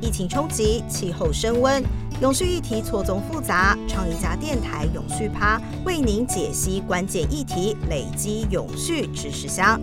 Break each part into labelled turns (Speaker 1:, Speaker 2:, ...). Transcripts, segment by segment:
Speaker 1: 疫情冲击，气候升温，永续议题错综复杂。创意家电台永续趴为您解析关键议题，累积永续知识箱。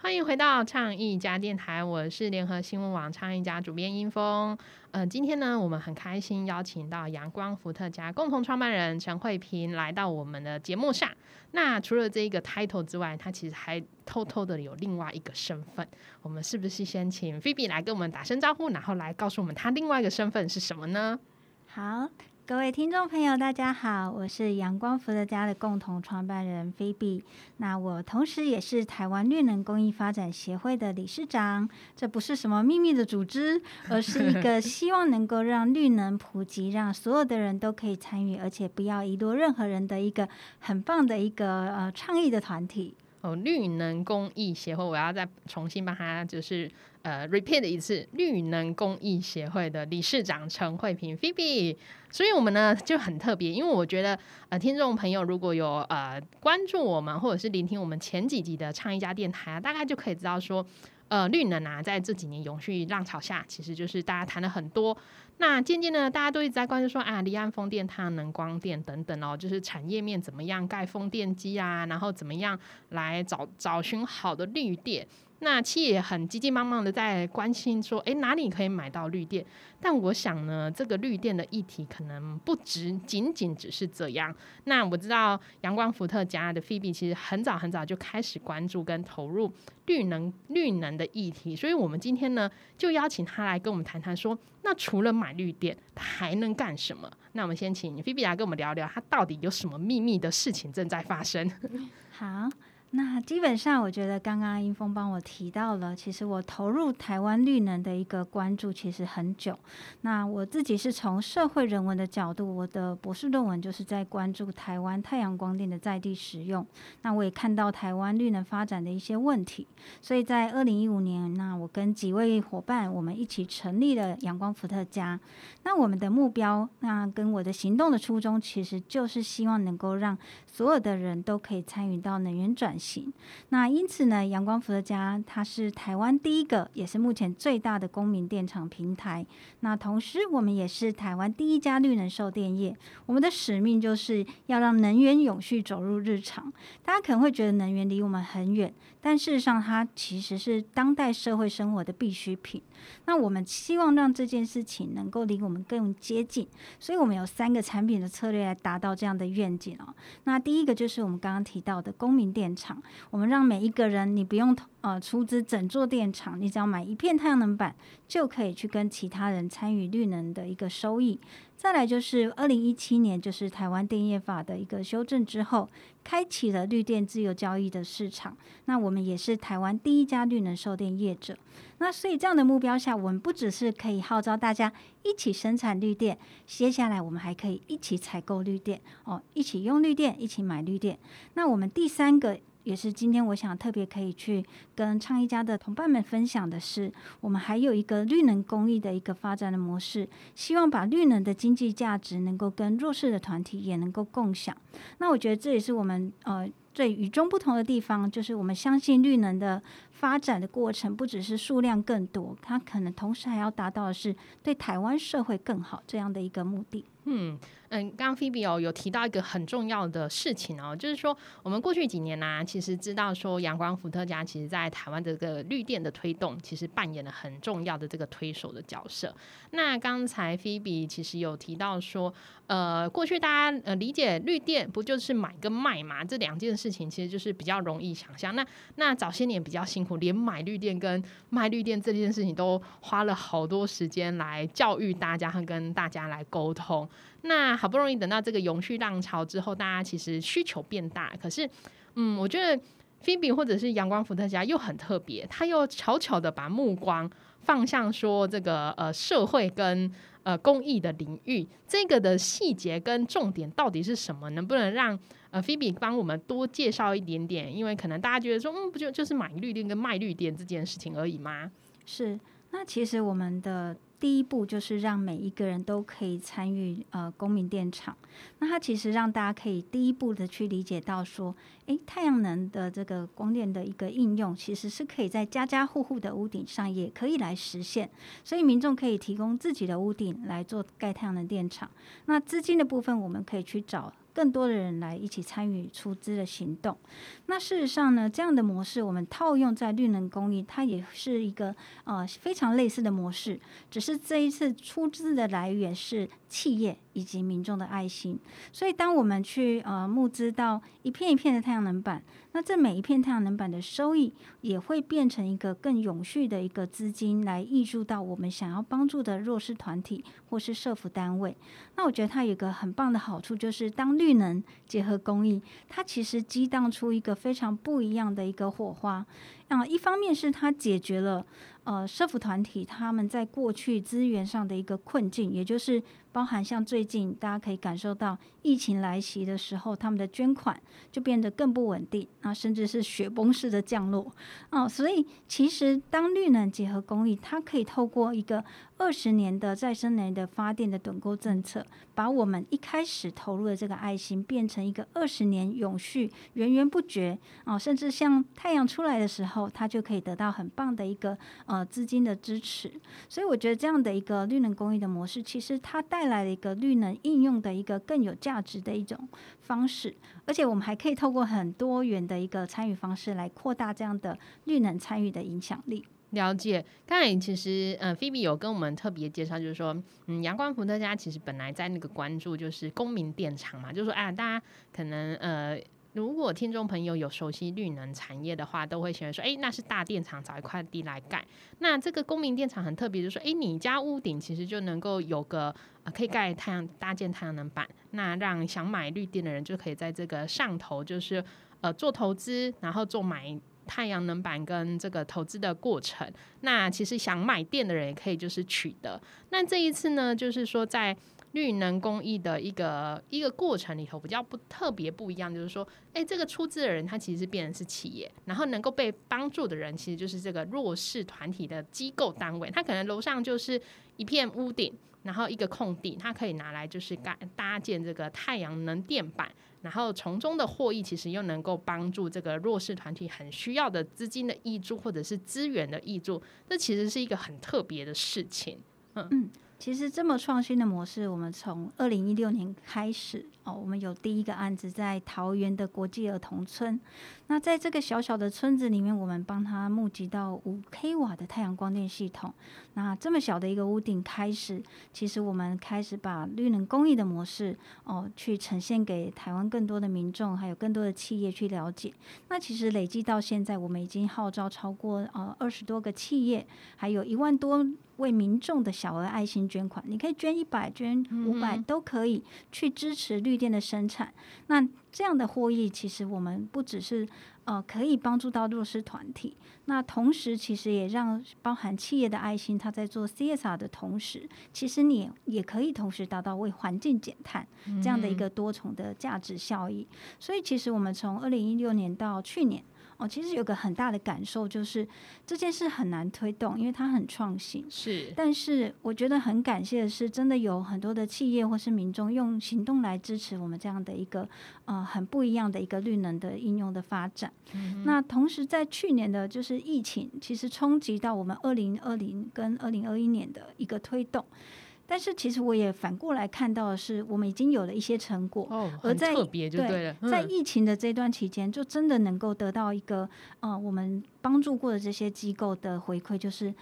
Speaker 2: 欢迎回到倡议家电台，我是联合新闻网倡议家主编殷峰。呃，今天呢，我们很开心邀请到阳光伏特加共同创办人陈慧萍来到我们的节目上。那除了这一个 title 之外，他其实还偷偷的有另外一个身份。我们是不是先请菲比来跟我们打声招呼，然后来告诉我们他另外一个身份是什么呢？
Speaker 3: 好。各位听众朋友，大家好，我是阳光福德家的共同创办人菲比。那我同时也是台湾绿能公益发展协会的理事长。这不是什么秘密的组织，而是一个希望能够让绿能普及，让所有的人都可以参与，而且不要遗落任何人的一个很棒的一个呃倡议的团体。
Speaker 2: 哦，绿能公益协会，我要再重新帮他就是呃 repeat 一次，绿能公益协会的理事长陈慧萍菲比。所以，我们呢就很特别，因为我觉得，呃，听众朋友如果有呃关注我们，或者是聆听我们前几集的唱一家电台啊，大概就可以知道说，呃，绿能啊，在这几年永续浪潮下，其实就是大家谈了很多。那渐渐的，大家都一直在关注说啊，离岸风电、太阳能光电等等哦，就是产业面怎么样盖风电机啊，然后怎么样来找找寻好的绿电。那企业很急急忙忙的在关心说，哎，哪里可以买到绿电？但我想呢，这个绿电的议题可能不只仅仅只是这样。那我知道阳光伏特家的菲比其实很早很早就开始关注跟投入绿能绿能的议题，所以我们今天呢就邀请他来跟我们谈谈，说那除了买绿电，他还能干什么？那我们先请菲比来跟我们聊聊，他到底有什么秘密的事情正在发生？
Speaker 3: 好。那基本上，我觉得刚刚英峰帮我提到了，其实我投入台湾绿能的一个关注其实很久。那我自己是从社会人文的角度，我的博士论文就是在关注台湾太阳光电的在地使用。那我也看到台湾绿能发展的一些问题，所以在二零一五年，那我跟几位伙伴，我们一起成立了阳光伏特加。那我们的目标，那跟我的行动的初衷，其实就是希望能够让所有的人都可以参与到能源转。行，那因此呢，阳光伏特家它是台湾第一个，也是目前最大的公民电厂平台。那同时，我们也是台湾第一家绿能售电业。我们的使命就是要让能源永续走入日常。大家可能会觉得能源离我们很远，但事实上，它其实是当代社会生活的必需品。那我们希望让这件事情能够离我们更接近，所以我们有三个产品的策略来达到这样的愿景哦。那第一个就是我们刚刚提到的公民电厂，我们让每一个人，你不用呃出资整座电厂，你只要买一片太阳能板，就可以去跟其他人参与绿能的一个收益。再来就是二零一七年，就是台湾电业法的一个修正之后，开启了绿电自由交易的市场。那我们也是台湾第一家绿能售电业者。那所以这样的目标下，我们不只是可以号召大家一起生产绿电，接下来我们还可以一起采购绿电哦，一起用绿电，一起买绿电。那我们第三个。也是今天我想特别可以去跟倡议家的同伴们分享的是，我们还有一个绿能公益的一个发展的模式，希望把绿能的经济价值能够跟弱势的团体也能够共享。那我觉得这也是我们呃最与众不同的地方，就是我们相信绿能的发展的过程不只是数量更多，它可能同时还要达到的是对台湾社会更好这样的一个目的。
Speaker 2: 嗯。嗯，刚刚菲比哦有提到一个很重要的事情哦，就是说我们过去几年呢，其实知道说阳光伏特加其实在台湾这个绿电的推动，其实扮演了很重要的这个推手的角色。那刚才菲比其实有提到说，呃，过去大家呃理解绿电不就是买跟卖嘛？这两件事情其实就是比较容易想象。那那早些年比较辛苦，连买绿电跟卖绿电这件事情都花了好多时间来教育大家和跟大家来沟通。那好不容易等到这个永续浪潮之后，大家其实需求变大。可是，嗯，我觉得菲比或者是阳光伏特加又很特别，他又悄悄的把目光放向说这个呃社会跟呃公益的领域，这个的细节跟重点到底是什么？能不能让呃菲比帮我们多介绍一点点？因为可能大家觉得说，嗯，不就就是买绿店跟卖绿店这件事情而已吗？
Speaker 3: 是。那其实我们的第一步就是让每一个人都可以参与呃公民电厂。那它其实让大家可以第一步的去理解到说，诶，太阳能的这个光电的一个应用，其实是可以在家家户户的屋顶上也可以来实现。所以民众可以提供自己的屋顶来做盖太阳能电厂。那资金的部分，我们可以去找。更多的人来一起参与出资的行动。那事实上呢，这样的模式我们套用在绿能公益，它也是一个呃非常类似的模式，只是这一次出资的来源是企业以及民众的爱心。所以，当我们去呃募资到一片一片的太阳能板。那这每一片太阳能板的收益也会变成一个更永续的一个资金，来挹注到我们想要帮助的弱势团体或是社服单位。那我觉得它有一个很棒的好处，就是当绿能结合公益，它其实激荡出一个非常不一样的一个火花。啊，一方面是它解决了呃社福团体他们在过去资源上的一个困境，也就是。包含像最近大家可以感受到疫情来袭的时候，他们的捐款就变得更不稳定啊，甚至是雪崩式的降落啊。所以其实当绿能结合公益，它可以透过一个二十年的再生能源的发电的趸购政策，把我们一开始投入的这个爱心变成一个二十年永续、源源不绝啊，甚至像太阳出来的时候，它就可以得到很棒的一个呃呃资金的支持。所以我觉得这样的一个绿能公益的模式，其实它带来了一个绿能应用的一个更有价值的一种方式，而且我们还可以透过很多元的一个参与方式来扩大这样的绿能参与的影响力。
Speaker 2: 了解，刚才其实呃菲比有跟我们特别介绍，就是说，嗯，阳光伏特家其实本来在那个关注就是公民电厂嘛，就是说，哎，大家可能呃。如果听众朋友有熟悉绿能产业的话，都会喜欢说：“哎，那是大电厂找一块地来盖。”那这个公民电厂很特别，就是说：“哎，你家屋顶其实就能够有个呃，可以盖太阳搭建太阳能板，那让想买绿电的人就可以在这个上头，就是呃做投资，然后做买太阳能板跟这个投资的过程。那其实想买电的人也可以就是取得。那这一次呢，就是说在。绿能公益的一个一个过程里头比较不特别不一样，就是说，哎，这个出资的人他其实变成是企业，然后能够被帮助的人其实就是这个弱势团体的机构单位，他可能楼上就是一片屋顶，然后一个空地，他可以拿来就是搭搭建这个太阳能电板，然后从中的获益其实又能够帮助这个弱势团体很需要的资金的益助或者是资源的益助，这其实是一个很特别的事情，
Speaker 3: 嗯。其实这么创新的模式，我们从二零一六年开始哦，我们有第一个案子在桃园的国际儿童村。那在这个小小的村子里面，我们帮他募集到五 k 瓦的太阳光电系统。那这么小的一个屋顶开始，其实我们开始把绿能公益的模式哦，去呈现给台湾更多的民众，还有更多的企业去了解。那其实累计到现在，我们已经号召超过呃二十多个企业，还有一万多。为民众的小额爱心捐款，你可以捐一百、捐五百都可以去支持绿电的生产。那这样的获益，其实我们不只是呃可以帮助到弱势团体，那同时其实也让包含企业的爱心，它在做 CSR 的同时，其实你也可以同时达到为环境减碳这样的一个多重的价值效益。所以，其实我们从二零一六年到去年。哦，其实有个很大的感受，就是这件事很难推动，因为它很创新。
Speaker 2: 是，
Speaker 3: 但是我觉得很感谢的是，真的有很多的企业或是民众用行动来支持我们这样的一个呃很不一样的一个绿能的应用的发展。那同时在去年的就是疫情，其实冲击到我们二零二零跟二零二一年的一个推动。但是其实我也反过来看到的是，我们已经有了一些成果，
Speaker 2: 哦，很特别就对了，
Speaker 3: 在疫情的这段期间，就真的能够得到一个呃，我们帮助过的这些机构的回馈，就是。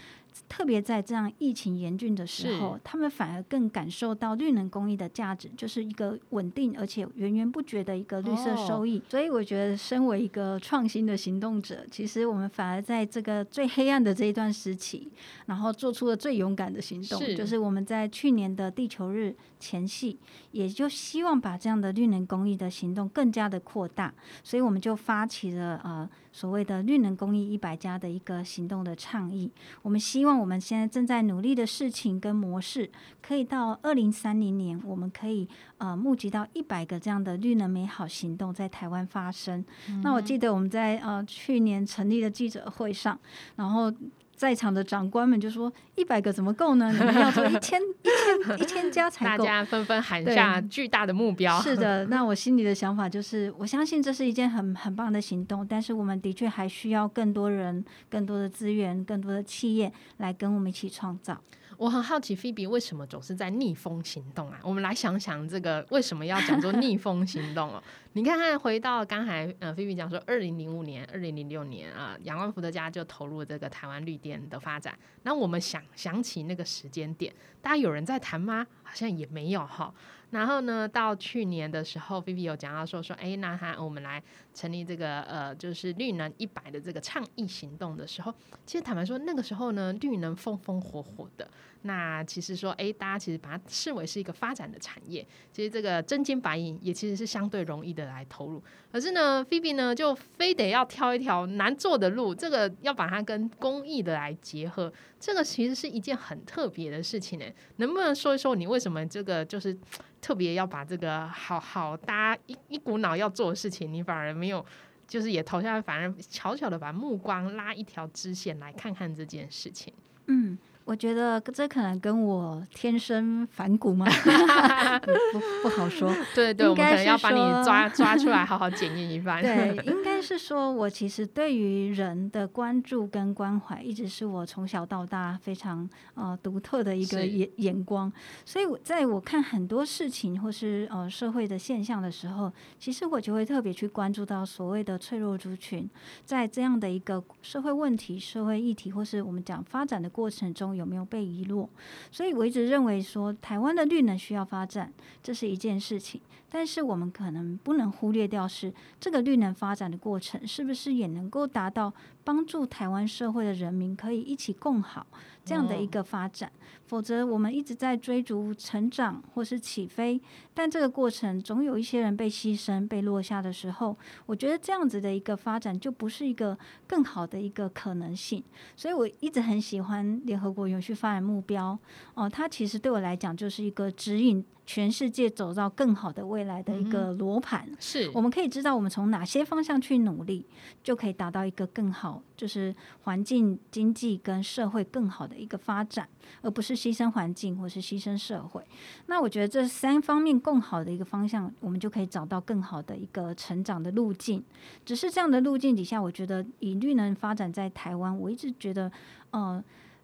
Speaker 3: 特别在这样疫情严峻的时候，他们反而更感受到绿能公益的价值，就是一个稳定而且源源不绝的一个绿色收益。所以我觉得，身为一个创新的行动者，其实我们反而在这个最黑暗的这一段时期，然后做出了最勇敢的行动，就是我们在去年的地球日前夕，也就希望把这样的绿能公益的行动更加的扩大，所以我们就发起了呃。所谓的绿能公益一百家的一个行动的倡议，我们希望我们现在正在努力的事情跟模式，可以到二零三零年，我们可以呃募集到一百个这样的绿能美好行动在台湾发生。那我记得我们在呃去年成立的记者会上，然后。在场的长官们就说：“一百个怎么够呢？你们要做一千、一千、一千家才够。”
Speaker 2: 大家纷纷喊下巨大的目标。
Speaker 3: 是的，那我心里的想法就是，我相信这是一件很很棒的行动，但是我们的确还需要更多人、更多的资源、更多的企业来跟我们一起创造。
Speaker 2: 我很好奇，菲比为什么总是在逆风行动啊？我们来想想，这个为什么要讲做逆风行动哦？你看看，回到刚才，呃，菲比讲说，二零零五年、二零零六年啊，阳光伏特加就投入这个台湾绿电的发展。那我们想想起那个时间点，大家有人在谈吗？好像也没有哈。然后呢，到去年的时候，菲比有讲到说说，哎，那他我们来成立这个呃，就是绿能一百的这个倡议行动的时候，其实坦白说，那个时候呢，绿能风风火火的。那其实说，哎，大家其实把它视为是一个发展的产业，其实这个真金白银也其实是相对容易的来投入。可是呢，菲比呢就非得要挑一条难做的路，这个要把它跟公益的来结合，这个其实是一件很特别的事情呢。能不能说一说你为什么这个就是特别要把这个好好大家一一股脑要做的事情，你反而没没有就是也投下来，反而悄悄的把目光拉一条支线来看看这件事情？
Speaker 3: 嗯。我觉得这可能跟我天生反骨吗？不不好说。
Speaker 2: 对对，我们可能要把你抓抓出来，好好检验一番。
Speaker 3: 对，应该是说我其实对于人的关注跟关怀，一直是我从小到大非常呃独特的一个眼眼光。所以，我在我看很多事情或是呃社会的现象的时候，其实我就会特别去关注到所谓的脆弱族群，在这样的一个社会问题、社会议题，或是我们讲发展的过程中。有没有被遗落？所以我一直认为说，台湾的绿能需要发展，这是一件事情。但是我们可能不能忽略掉，是这个绿能发展的过程，是不是也能够达到帮助台湾社会的人民可以一起共好这样的一个发展？否则，我们一直在追逐成长或是起飞，但这个过程总有一些人被牺牲、被落下的时候，我觉得这样子的一个发展就不是一个更好的一个可能性。所以我一直很喜欢联合国永续发展目标哦，它其实对我来讲就是一个指引。全世界走到更好的未来的一个罗盘，
Speaker 2: 是
Speaker 3: 我们可以知道我们从哪些方向去努力，就可以达到一个更好，就是环境、经济跟社会更好的一个发展，而不是牺牲环境或是牺牲社会。那我觉得这三方面更好的一个方向，我们就可以找到更好的一个成长的路径。只是这样的路径底下，我觉得以绿能发展在台湾，我一直觉得，呃，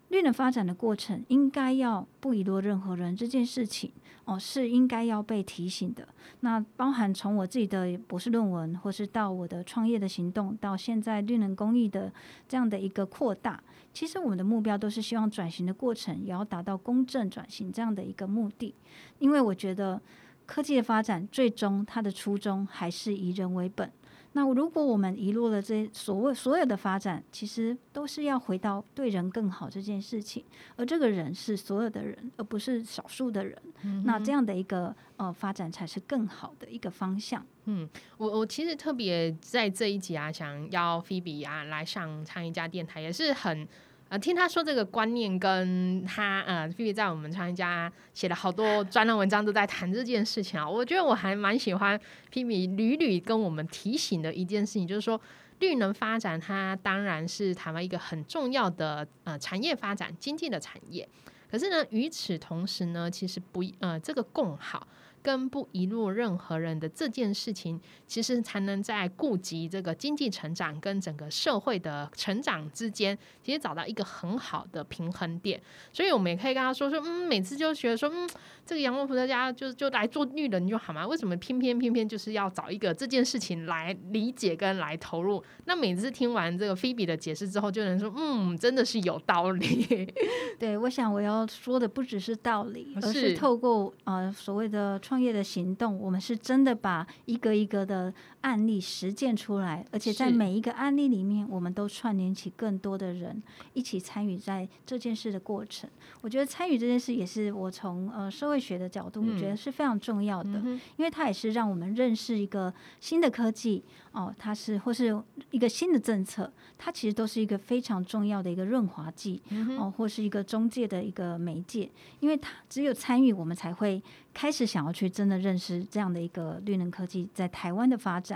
Speaker 3: 绿能发展的过程应该要不遗落任何人这件事情。哦，是应该要被提醒的。那包含从我自己的博士论文，或是到我的创业的行动，到现在绿能公益的这样的一个扩大，其实我们的目标都是希望转型的过程也要达到公正转型这样的一个目的。因为我觉得科技的发展最终它的初衷还是以人为本。那如果我们遗落了这所谓所有的发展，其实都是要回到对人更好这件事情，而这个人是所有的人，而不是少数的人。那这样的一个呃发展才是更好的一个方向。
Speaker 2: 嗯，我我其实特别在这一集啊，想要菲比啊来上唱一家电台，也是很。呃，听他说这个观念，跟他呃，毕竟在我们创业家写了好多专栏文章，都在谈这件事情啊。我觉得我还蛮喜欢皮米屡屡跟我们提醒的一件事情，就是说绿能发展，它当然是台湾一个很重要的呃产业发展、经济的产业。可是呢，与此同时呢，其实不呃这个共好。跟不遗落任何人的这件事情，其实才能在顾及这个经济成长跟整个社会的成长之间，其实找到一个很好的平衡点。所以，我们也可以跟他说说，嗯，每次就觉得说，嗯，这个阳光伏特家就就来做绿人就好嘛？为什么偏偏偏偏就是要找一个这件事情来理解跟来投入？那每次听完这个菲比的解释之后，就能说，嗯，真的是有道理。
Speaker 3: 对，我想我要说的不只是道理，而是透过呃所谓的。创业的行动，我们是真的把一个一个的案例实践出来，而且在每一个案例里面，我们都串联起更多的人一起参与在这件事的过程。我觉得参与这件事也是我从呃社会学的角度，我觉得是非常重要的，因为它也是让我们认识一个新的科技哦，它是或是一个新的政策，它其实都是一个非常重要的一个润滑剂哦，或是一个中介的一个媒介，因为它只有参与，我们才会开始想要去真的认识这样的一个绿能科技在台湾的发展，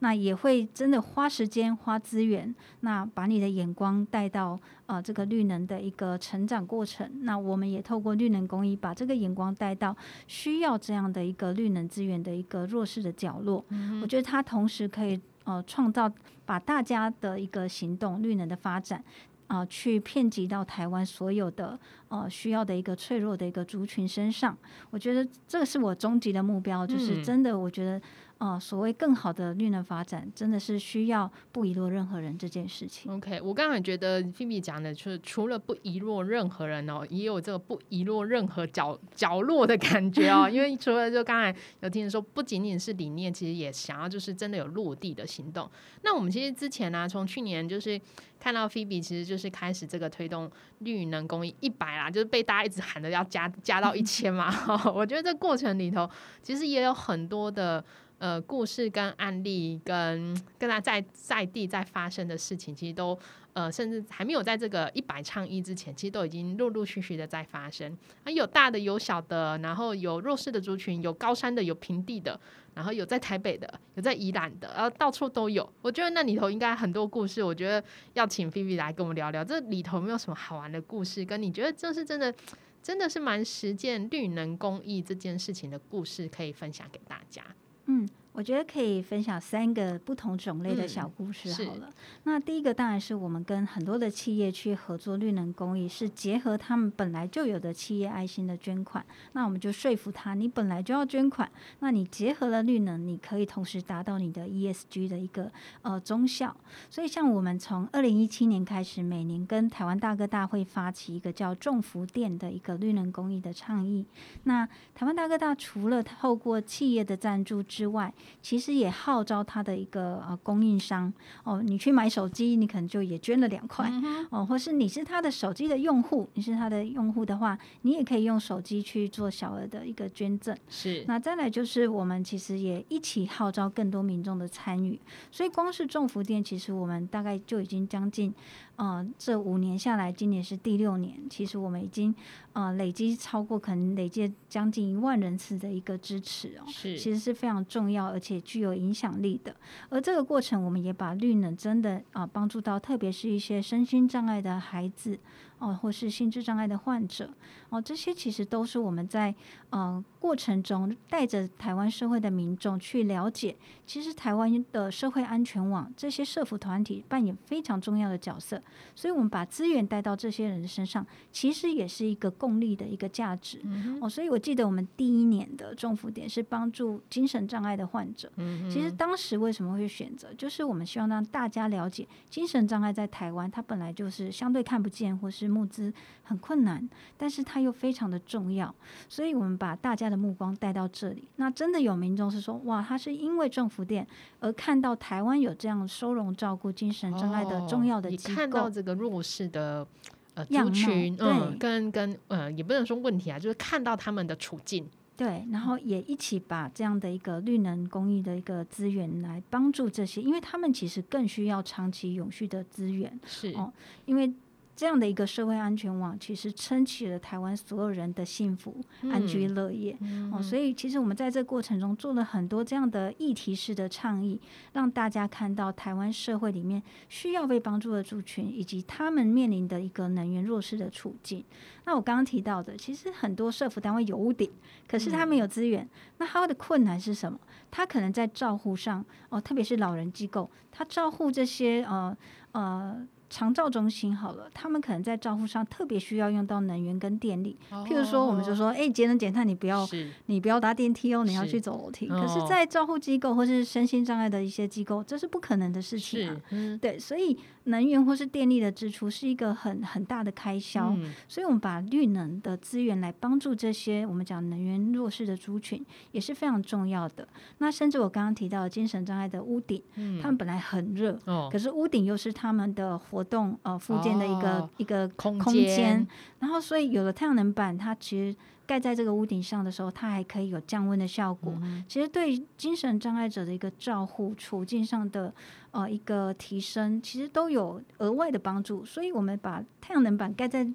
Speaker 3: 那也会真的花时间花资源，那把你的眼光带到呃这个绿能的一个成长过程。那我们也透过绿能公益，把这个眼光带到需要这样的一个绿能资源的一个弱势的角落。我觉得它同时可以呃创造把大家的一个行动绿能的发展。啊，去遍及到台湾所有的呃需要的一个脆弱的一个族群身上，我觉得这个是我终极的目标，就是真的，我觉得。啊，所谓更好的绿能发展，真的是需要不遗落任何人这件事情。
Speaker 2: OK，我刚才觉得菲比讲的，就是除了不遗落任何人哦，也有这个不遗落任何角 角落的感觉哦。因为除了就刚才有听人说，不仅仅是理念，其实也想要就是真的有落地的行动。那我们其实之前呢，从去年就是看到菲比，其实就是开始这个推动绿能公益一百啦，就是被大家一直喊着要加加到一千嘛。我觉得这过程里头，其实也有很多的。呃，故事跟案例跟跟他在在地在发生的事情，其实都呃，甚至还没有在这个一百倡议之前，其实都已经陆陆续续的在发生。啊，有大的，有小的，然后有弱势的族群，有高山的，有平地的，然后有在台北的，有在宜兰的，然后到处都有。我觉得那里头应该很多故事，我觉得要请菲菲来跟我们聊聊，这里头没有什么好玩的故事？跟你觉得这是真的，真的是蛮实践绿能公益这件事情的故事，可以分享给大家。
Speaker 3: 嗯，我觉得可以分享三个不同种类的小故事好了。那第一个当然是我们跟很多的企业去合作绿能公益，是结合他们本来就有的企业爱心的捐款。那我们就说服他，你本来就要捐款，那你结合了绿能，你可以同时达到你的 ESG 的一个呃中效。所以像我们从二零一七年开始，每年跟台湾大哥大会发起一个叫众福店的一个绿能公益的倡议。那台湾大哥大除了透过企业的赞助，之外，其实也号召他的一个呃供应商哦，你去买手机，你可能就也捐了两块哦，或是你是他的手机的用户，你是他的用户的话，你也可以用手机去做小额的一个捐赠。
Speaker 2: 是，
Speaker 3: 那再来就是我们其实也一起号召更多民众的参与，所以光是众福店，其实我们大概就已经将近。嗯，这五年下来，今年是第六年。其实我们已经呃累积超过可能累计将近一万人次的一个支持哦，
Speaker 2: 是，
Speaker 3: 其实是非常重要而且具有影响力的。而这个过程，我们也把绿能真的啊帮助到，特别是一些身心障碍的孩子。哦，或是心智障碍的患者，哦，这些其实都是我们在呃过程中带着台湾社会的民众去了解，其实台湾的社会安全网这些社服团体扮演非常重要的角色，所以我们把资源带到这些人身上，其实也是一个共利的一个价值。哦，所以我记得我们第一年的重福点是帮助精神障碍的患者。嗯其实当时为什么会选择，就是我们希望让大家了解，精神障碍在台湾它本来就是相对看不见或是。募资很困难，但是它又非常的重要，所以我们把大家的目光带到这里。那真的有民众是说，哇，他是因为政府店而看到台湾有这样收容照顾精神障碍的重要的机
Speaker 2: 构，看到这个弱势的呃族群，嗯，跟跟呃也不能说问题啊，就是看到他们的处境，
Speaker 3: 对，然后也一起把这样的一个绿能公益的一个资源来帮助这些，因为他们其实更需要长期永续的资源，
Speaker 2: 是
Speaker 3: 哦，因为。这样的一个社会安全网，其实撑起了台湾所有人的幸福、安居乐业。哦，所以其实我们在这过程中做了很多这样的议题式的倡议，让大家看到台湾社会里面需要被帮助的族群，以及他们面临的一个能源弱势的处境。那我刚刚提到的，其实很多社服单位有屋顶，可是他们有资源，那他的困难是什么？他可能在照护上，哦，特别是老人机构，他照护这些呃呃。长照中心好了，他们可能在照护上特别需要用到能源跟电力。譬如说，我们就说，哎，节能减碳，你不要，你不要搭电梯哦，你要去走楼梯。可是，在照护机构或是身心障碍的一些机构，这是不可能的事情啊。对，所以能源或是电力的支出是一个很很大的开销。所以我们把绿能的资源来帮助这些我们讲能源弱势的族群，也是非常重要的。那甚至我刚刚提到精神障碍的屋顶，他们本来很热，可是屋顶又是他们的活。动呃附件的一个一个空间，然后所以有了太阳能板，它其实盖在这个屋顶上的时候，它还可以有降温的效果。其实对精神障碍者的一个照护处境上的呃一个提升，其实都有额外的帮助。所以我们把太阳能板盖在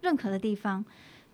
Speaker 3: 任何的地方。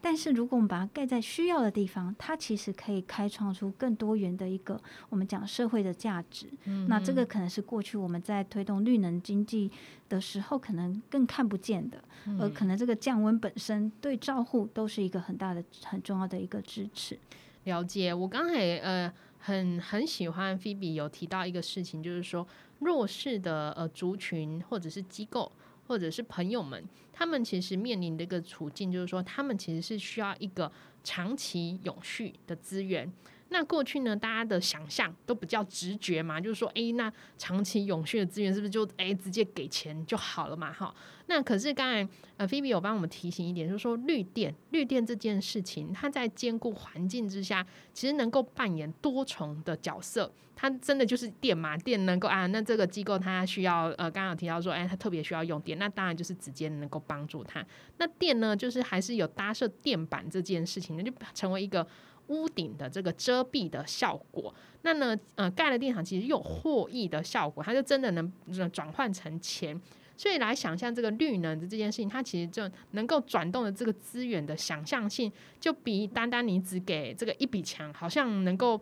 Speaker 3: 但是如果我们把它盖在需要的地方，它其实可以开创出更多元的一个我们讲社会的价值。
Speaker 2: 嗯
Speaker 3: 那这个可能是过去我们在推动绿能经济的时候，可能更看不见的，
Speaker 2: 嗯
Speaker 3: 而可能这个降温本身对照护都是一个很大的、很重要的一个支持。
Speaker 2: 了解，我刚才呃很很喜欢菲比有提到一个事情，就是说弱势的呃族群或者是机构或者是朋友们，他们其实面临的一个处境，就是说他们其实是需要一个长期永续的资源。那过去呢，大家的想象都比较直觉嘛，就是说，诶，那长期永续的资源是不是就诶直接给钱就好了嘛？哈，那可是刚才呃菲比有帮我们提醒一点，就是说绿电绿电这件事情，它在兼顾环境之下，其实能够扮演多重的角色。它真的就是电嘛，电能够啊，那这个机构它需要呃，刚刚有提到说，哎，它特别需要用电，那当然就是直接能够帮助它。那电呢，就是还是有搭设电板这件事情，那就成为一个屋顶的这个遮蔽的效果。那呢，呃，盖了电厂其实有获益的效果，它就真的能转换成钱。所以来想象这个绿能的这件事情，它其实就能够转动的这个资源的想象性，就比单单你只给这个一笔钱，好像能够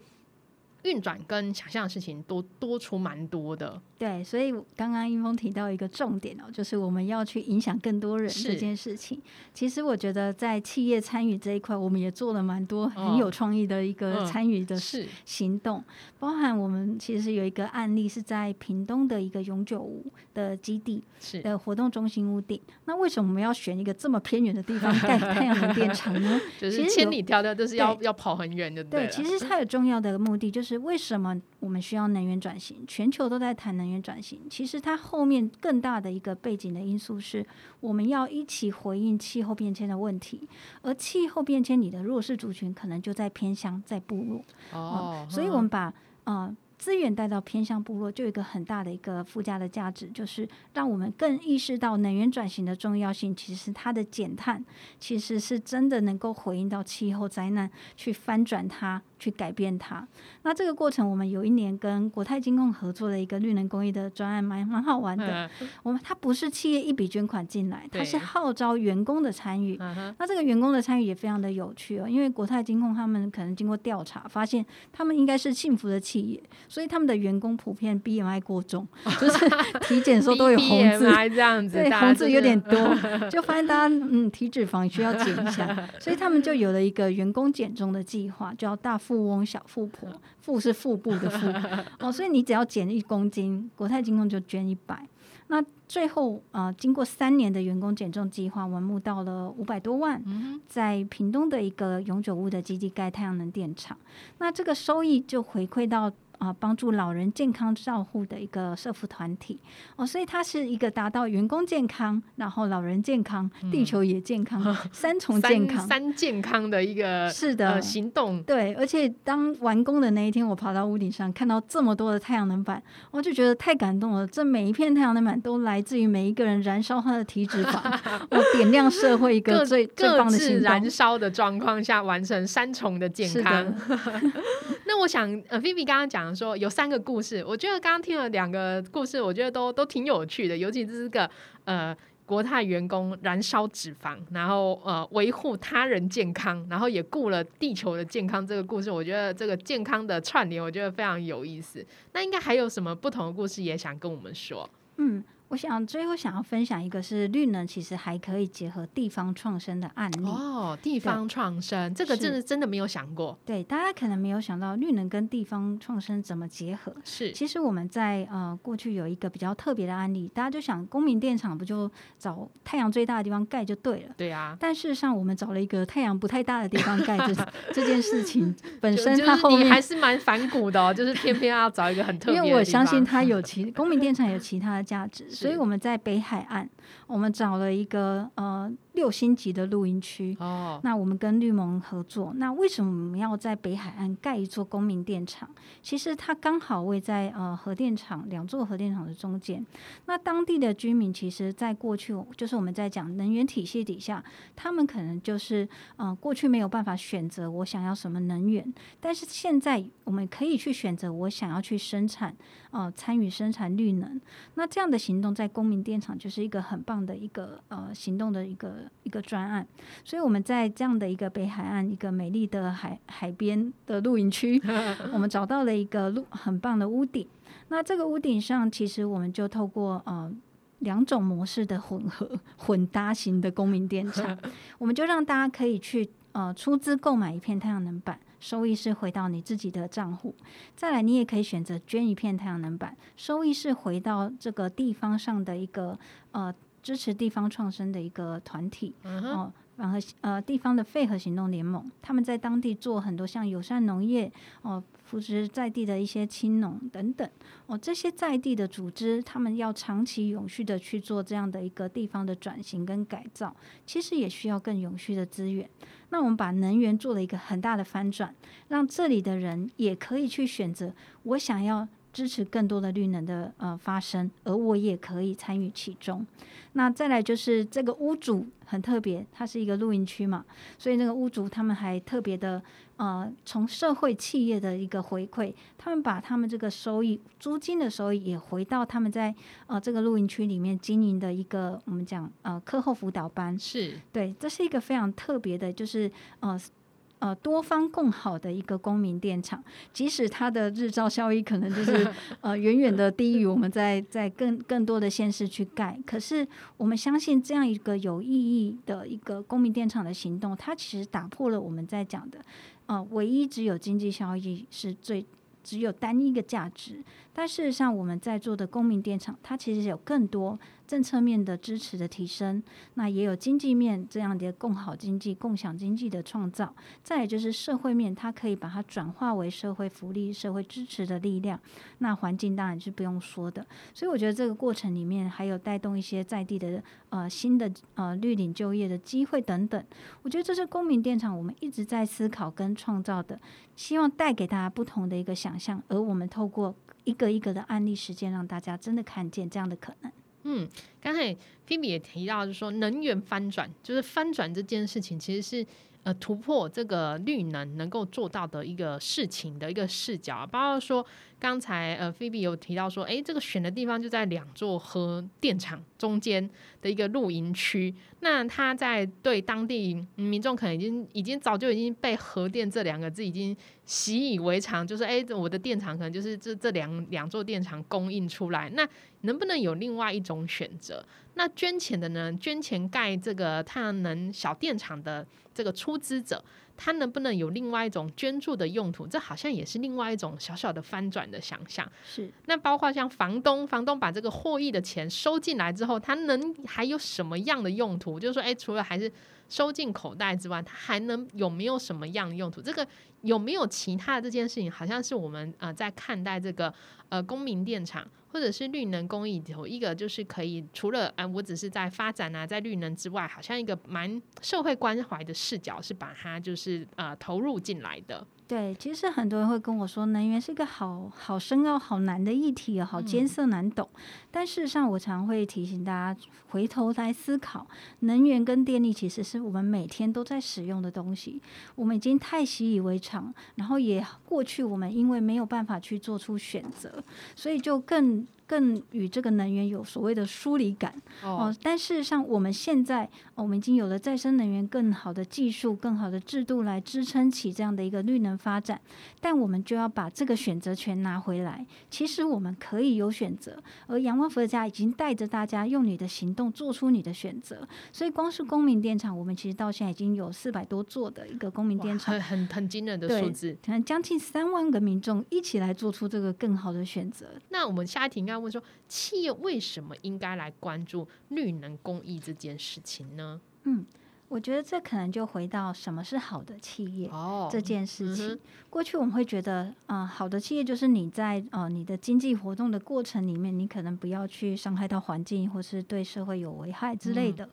Speaker 2: 运转跟想象的事情多多出蛮多的。
Speaker 3: 对，所以刚刚英峰提到一个重点哦，就是我们要去影响更多人这件事情。其实我觉得在企业参与这一块，我们也做了蛮多很
Speaker 2: 哦
Speaker 3: 有创意的一个
Speaker 2: 嗯
Speaker 3: 参与的行动，包含我们其实有一个案例是在屏东的一个永久屋的基地
Speaker 2: 是
Speaker 3: 的活动中心屋顶。那为什么我们要选一个这么偏远的地方盖太阳能电厂呢？
Speaker 2: 就是千
Speaker 3: 其实有
Speaker 2: 里迢迢就是要要跑很远的，
Speaker 3: 对，其实它有重要的目的，就是为什么我们需要能源转型？全球都在谈能源转型，其实它后面更大的一个背景的因素是，我们要一起回应气候变迁的问题。而气候变迁里的弱势族群，可能就在偏乡，在部落。
Speaker 2: 哦，
Speaker 3: 所以我们把呃资源带到偏向部落，就有一个很大的一个附加的价值，就是让我们更意识到能源转型的重要性。其实它的减碳，其实是真的能够回应到气候灾难，去翻转它，去改变它。那这个过程，我们有一年跟国泰金控合作的一个绿能公益的专案，蛮蛮好玩的。
Speaker 2: 嗯
Speaker 3: 我们它不是企业一笔捐款进来，它是号召员工的参与。
Speaker 2: 嗯，
Speaker 3: 那这个员工的参与也非常的有趣哦，因为国泰金控他们可能经过调查，发现他们应该是幸福的企业，所以他们的员工普遍 BMI 过重，就是体检的时候都有红字。
Speaker 2: 这样子，
Speaker 3: 对，红字有点多，就发现大家嗯体脂肪需要减一下，所以他们就有了一个员工减重的计划，叫大富翁小富婆，富是腹部的富哦，所以你只要减一公斤，国泰金控就捐一百。那最后呃，经过三年的员工减重计划，我们募到了五百多万，
Speaker 2: 嗯
Speaker 3: 在屏东的一个永久屋的基地盖太阳能电厂，那这个收益就回馈到。啊，帮助老人健康照护的一个社福团体哦，所以它是一个达到员工健康，然后老人健康，地球也健康，三重健康。
Speaker 2: 三健康的一个
Speaker 3: 是的
Speaker 2: 呃行动，
Speaker 3: 对，而且当完工的那一天，我爬到屋顶上，看到这么多的太阳能板，我就觉得太感动了。这每一片太阳能板都来自于每一个人燃烧他的体脂肪，我点亮社会一个最最棒的行动。
Speaker 2: 燃烧的状况下完成三重的健康。那我想，呃，Vivi 刚刚讲说有三个故事，我觉得刚刚听了两个故事，我觉得都都挺有趣的，尤其是个呃。国泰员工燃烧脂肪，然后呃维护他人健康，然后也顾了地球的健康。这个故事，我觉得这个健康的串联，我觉得非常有意思。那应该还有什么不同的故事也想跟我们说？
Speaker 3: 嗯，我想最后想要分享一个是绿能，其实还可以结合地方创生的案例。
Speaker 2: 哦，地方创生，这个
Speaker 3: 是
Speaker 2: 真的真的没有想过。
Speaker 3: 对，大家可能没有想到绿能跟地方创生怎么结合。
Speaker 2: 是，
Speaker 3: 其实我们在呃过去有一个比较特别的案例，大家就想公民电厂不就找太阳最大的地方盖就对了。
Speaker 2: 对啊，
Speaker 3: 但事实上，我们找了一个太阳不太大的地方盖这 这件事情本身，它后面
Speaker 2: 你还是蛮反骨的哦，就是偏偏要找一个很特别的
Speaker 3: 因为我相信
Speaker 2: 地
Speaker 3: 它有其公民电厂有其他的价值，所以我们在北海岸，我们找了一个呃六星级的露营区。
Speaker 2: 哦，
Speaker 3: 那我们跟绿盟合作，那为什么我们要在北海岸盖一座公民电厂？其实它刚好位在呃核电厂两座核电厂的中间。那当地的居民其实，在过去就是我们在讲能源体系底下，他们可能就是呃过去没有办法选择我想要什么能源，但是现在我们可以去选择我想要去生产呃参与生产绿能。那这样的行动在公民电厂就是一个很棒的一个呃行动的一个一个专案。所以我们在这样的一个北海岸一个美丽的海海边的露营区，我们找到了一个露很棒的屋顶。那这个屋顶上，其实我们就透过呃两种模式的混合混搭型的公民电厂，我们就让大家可以去呃出资购买一片太阳能板，收益是回到你自己的账户。再来，你也可以选择捐一片太阳能板，收益是回到这个地方上的一个呃支持地方创生的一个团体哦。然后呃，地方的废核行动联盟，他们在当地做很多像友善农业哦，扶持在地的一些青农等等哦，这些在地的组织，他们要长期永续的去做这样的一个地方的转型跟改造，其实也需要更永续的资源。那我们把能源做了一个很大的翻转，让这里的人也可以去选择，我想要支持更多的绿能的呃发生，而我也可以参与其中。那再来就是这个屋主很特别，它是一个露营区嘛，所以那个屋主他们还特别的呃，从社会企业的一个回馈，他们把他们这个收益租金的收益也回到他们在呃这个露营区里面经营的一个我们讲呃课后辅导班，
Speaker 2: 是
Speaker 3: 对，这是一个非常特别的，就是呃。呃，多方共好的一个公民电厂，即使它的日照效益可能就是 呃远远的低于我们在在更更多的县市去盖，可是我们相信这样一个有意义的一个公民电厂的行动，它其实打破了我们在讲的呃唯一只有经济效益是最。只有单一个价值，但事实上我们在做的公民电厂，它其实有更多政策面的支持的提升，那也有经济面这样的共好经济、共享经济的创造，再也就是社会面，它可以把它转化为社会福利、社会支持的力量。那环境当然是不用说的，所以我觉得这个过程里面还有带动一些在地的呃新的呃绿领就业的机会等等。我觉得这是公民电厂我们一直在思考跟创造的。希望带给大家不同的一个想象，而我们透过一个一个的案例实践，让大家真的看见这样的可能。
Speaker 2: 嗯，刚才菲比也提到，就是说能源翻转，就是翻转这件事情，其实是。呃，突破这个绿能能够做到的一个事情的一个视角，包括说刚才呃菲比有提到说，哎，这个选的地方就在两座核电厂中间的一个露营区，那他在对当地民众可能已经已经早就已经被核电这两个字已经习以为常，就是哎，我的电厂可能就是这这两两座电厂供应出来，那能不能有另外一种选择？那捐钱的呢？捐钱盖这个太阳能小电厂的这个出资者，他能不能有另外一种捐助的用途？这好像也是另外一种小小的翻转的想象。
Speaker 3: 是。
Speaker 2: 那包括像房东，房东把这个获益的钱收进来之后，他能还有什么样的用途？就是说，哎，除了还是收进口袋之外，他还能有没有什么样的用途？这个有没有其他的这件事情？好像是我们呃在看待这个呃公民电厂。或者是绿能公益有一个就是可以除了啊，我只是在发展啊，在绿能之外，好像一个蛮社会关怀的视角，是把它就是呃投入进来的。
Speaker 3: 对，其实很多人会跟我说，能源是一个好好深奥、好难的议题，好艰涩难懂。但事实上，我常会提醒大家回头来思考，能源跟电力其实是我们每天都在使用的东西。我们已经太习以为常，然后也过去我们因为没有办法去做出选择，所以就更。更与这个能源有所谓的疏离感哦，但事实上我们现在我们已经有了再生能源更好的技术、更好的制度来支撑起这样的一个绿能发展，但我们就要把这个选择权拿回来。其实我们可以有选择，而阳光佛家已经带着大家用你的行动做出你的选择。所以光是公民电厂，我们其实到现在已经有四百多座的一个公民电厂，
Speaker 2: 很很很惊人的数字，
Speaker 3: 可能将近三万个民众一起来做出这个更好的选择。
Speaker 2: 那我们下一题应该。问说，企业为什么应该来关注绿能公益这件事情呢？
Speaker 3: 嗯。我觉得这可能就回到什么是好的企业这件事情。过去我们会觉得，嗯，好的企业就是你在呃你的经济活动的过程里面，你可能不要去伤害到环境，或是对社会有危害之类的。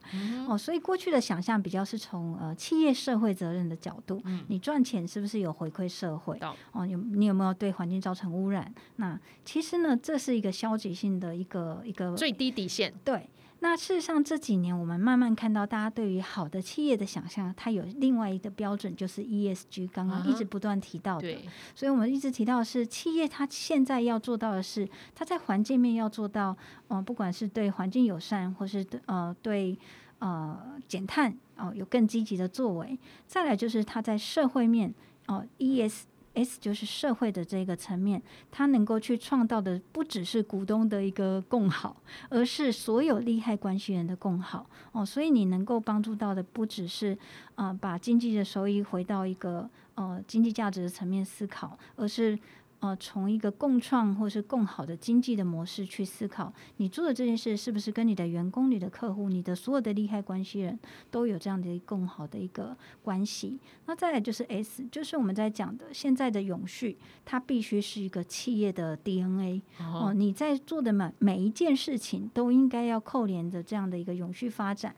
Speaker 3: 哦，所以过去的想象比较是从呃企业社会责任的角度，你赚钱是不是有回馈社会？哦，有你有没有对环境造成污染？那其实呢，这是一个消极性的一个一个
Speaker 2: 最低底线。
Speaker 3: 对。那事实上这几年，我们慢慢看到大家对于好的企业的想象，它有另外一个标准，就是 ESG。刚刚一直不断提到的，所以我们一直提到是企业，它现在要做到的是，它在环境面要做到，嗯，不管是对环境友善，或是呃对呃减碳哦有更积极的作为。再来就是它在社会面哦，ES。S 就是社会的这个层面，它能够去创造的不只是股东的一个共好，而是所有利害关系人的共好哦。所以你能够帮助到的不只是啊把经济的收益回到一个呃经济价值的层面思考，而是。呃，从一个共创或是共好的经济的模式去思考，你做的这件事是不是跟你的员工、你的客户、你的所有的利害关系人都有这样的更好的一个关系？那再来就是 S，就是我们在讲的现在的永续，它必须是一个企业的 DNA 哦。你在做的每每一件事情都应该要扣连着这样的一个永续发展。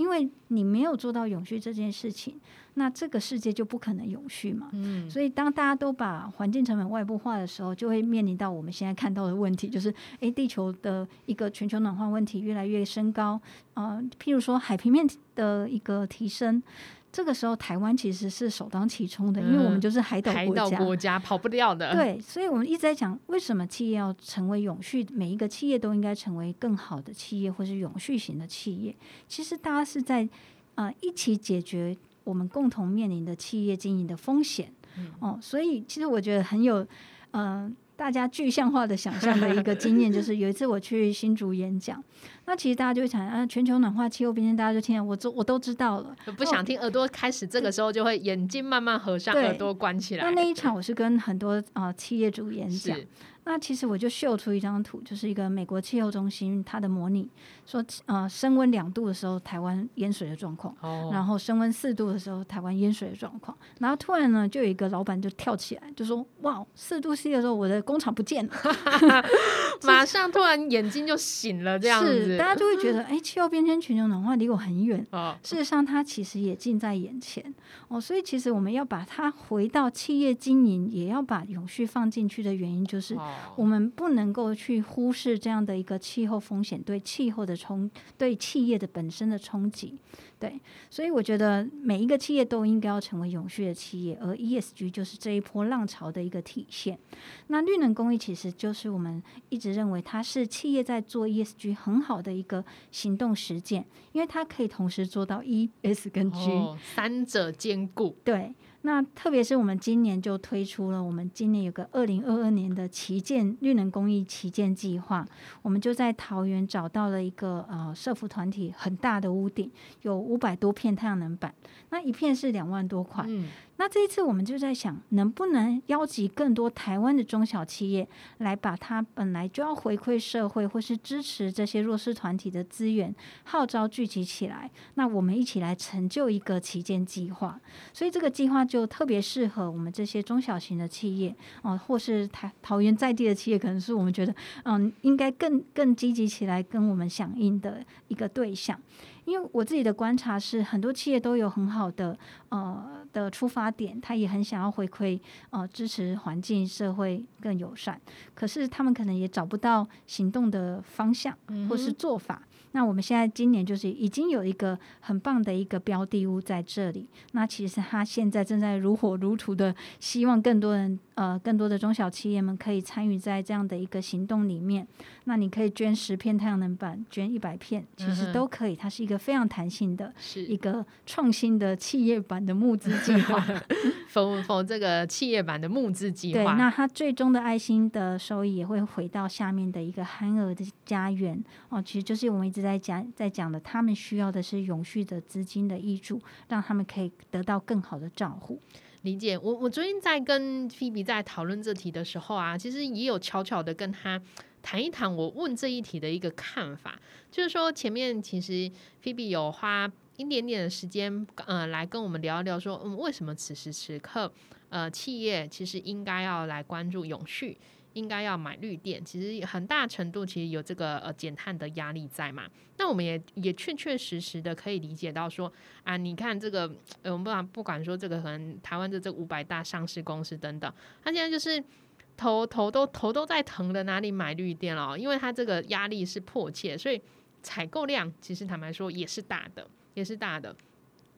Speaker 3: 因为你没有做到永续这件事情，那这个世界就不可能永续嘛。嗯，所以当大家都把环境成本外部化的时候，就会面临到我们现在看到的问题，就是诶，地球的一个全球暖化问题越来越升高。呃，譬如说海平面的一个提升。这个时候，台湾其实是首当其冲的，因为我们就是海岛
Speaker 2: 国家，国家跑不掉的。
Speaker 3: 对，所以我们一直在讲，为什么企业要成为永续？每一个企业都应该成为更好的企业，或是永续型的企业。其实大家是在啊一起解决我们共同面临的企业经营的风险。哦，所以其实我觉得很有嗯。大家具象化的想象的一个经验，就是有一次我去新竹演讲，那其实大家就会想啊，全球暖化、气候变迁，大家就听，我都我都知道了，
Speaker 2: 不想听，耳朵开始这个时候就会眼睛慢慢合上，耳朵关起来。
Speaker 3: 那那一场我是跟很多啊企业主演讲。那其实我就秀出一张图，就是一个美国气候中心它的模拟，说呃升温两度的时候台湾淹水的状况，然后升温四度的时候台湾淹水的状况，然后突然呢就有一个老板就跳起来就说哇四度 C 的时候我的工厂不见了
Speaker 2: 马上突然眼睛就醒了这样子，
Speaker 3: 大家就会觉得 哎气候变迁全球暖化离我很远，事实上它其实也近在眼前哦，所以其实我们要把它回到企业经营，也要把永续放进去的原因就是。我们不能够去忽视这样的一个气候风险对气候的冲对企业的本身的冲击，对，所以我觉得每一个企业都应该要成为永续的企业，而 ESG 就是这一波浪潮的一个体现。那绿能公益其实就是我们一直认为它是企业在做 ESG 很好的一个行动实践，因为它可以同时做到 E、S 跟 G
Speaker 2: 三者兼顾，
Speaker 3: 对。那特别是我们今年就推出了，我们今年有个二零二二年的旗舰绿能公益旗舰计划，我们就在桃园找到了一个呃社服团体很大的屋顶，有五百多片太阳能板，那一片是两万多块。那这一次我们就在想，能不能邀集更多台湾的中小企业，来把它本来就要回馈社会或是支持这些弱势团体的资源号召聚集起来，那我们一起来成就一个旗舰计划。所以这个计划就特别适合我们这些中小型的企业哦，或是台桃园在地的企业，可能是我们觉得嗯应该更更积极起来跟我们响应的一个对象。因为我自己的观察是，很多企业都有很好的呃的出发点，他也很想要回馈呃支持环境社会更友善，可是他们可能也找不到行动的方向或是做法。那我们现在今年就是已经有一个很棒的一个标的物在这里，那其实他现在正在如火如荼的，希望更多人呃更多的中小企业们可以参与在这样的一个行动里面。那你可以捐十片太阳能板，捐一百片，其实都可以。它是一个非常弹性的，
Speaker 2: 是
Speaker 3: 一个创新的企业版的募资计划。
Speaker 2: 否否，这个企业版的募资计
Speaker 3: 划，对，那它最终的爱心的收益也会回到下面的一个憨儿的家园哦。其实就是我们一直在讲在讲的，他们需要的是永续的资金的益助，让他们可以得到更好的照顾。
Speaker 2: 理解我，我最近在跟菲比在讨论这题的时候啊，其实也有悄悄的跟他。谈一谈我问这一题的一个看法，就是说前面其实菲比有花一点点的时间，呃，来跟我们聊一聊，说嗯，为什么此时此刻，呃，企业其实应该要来关注永续，应该要买绿电，其实很大程度其实有这个呃减碳的压力在嘛。那我们也也确确实实的可以理解到说啊，你看这个，呃，我们不管不管说这个可能台湾的这五百大上市公司等等，它现在就是。头头都头都在疼的，哪里买绿电了？因为它这个压力是迫切，所以采购量其实坦白说也是大的，也是大的。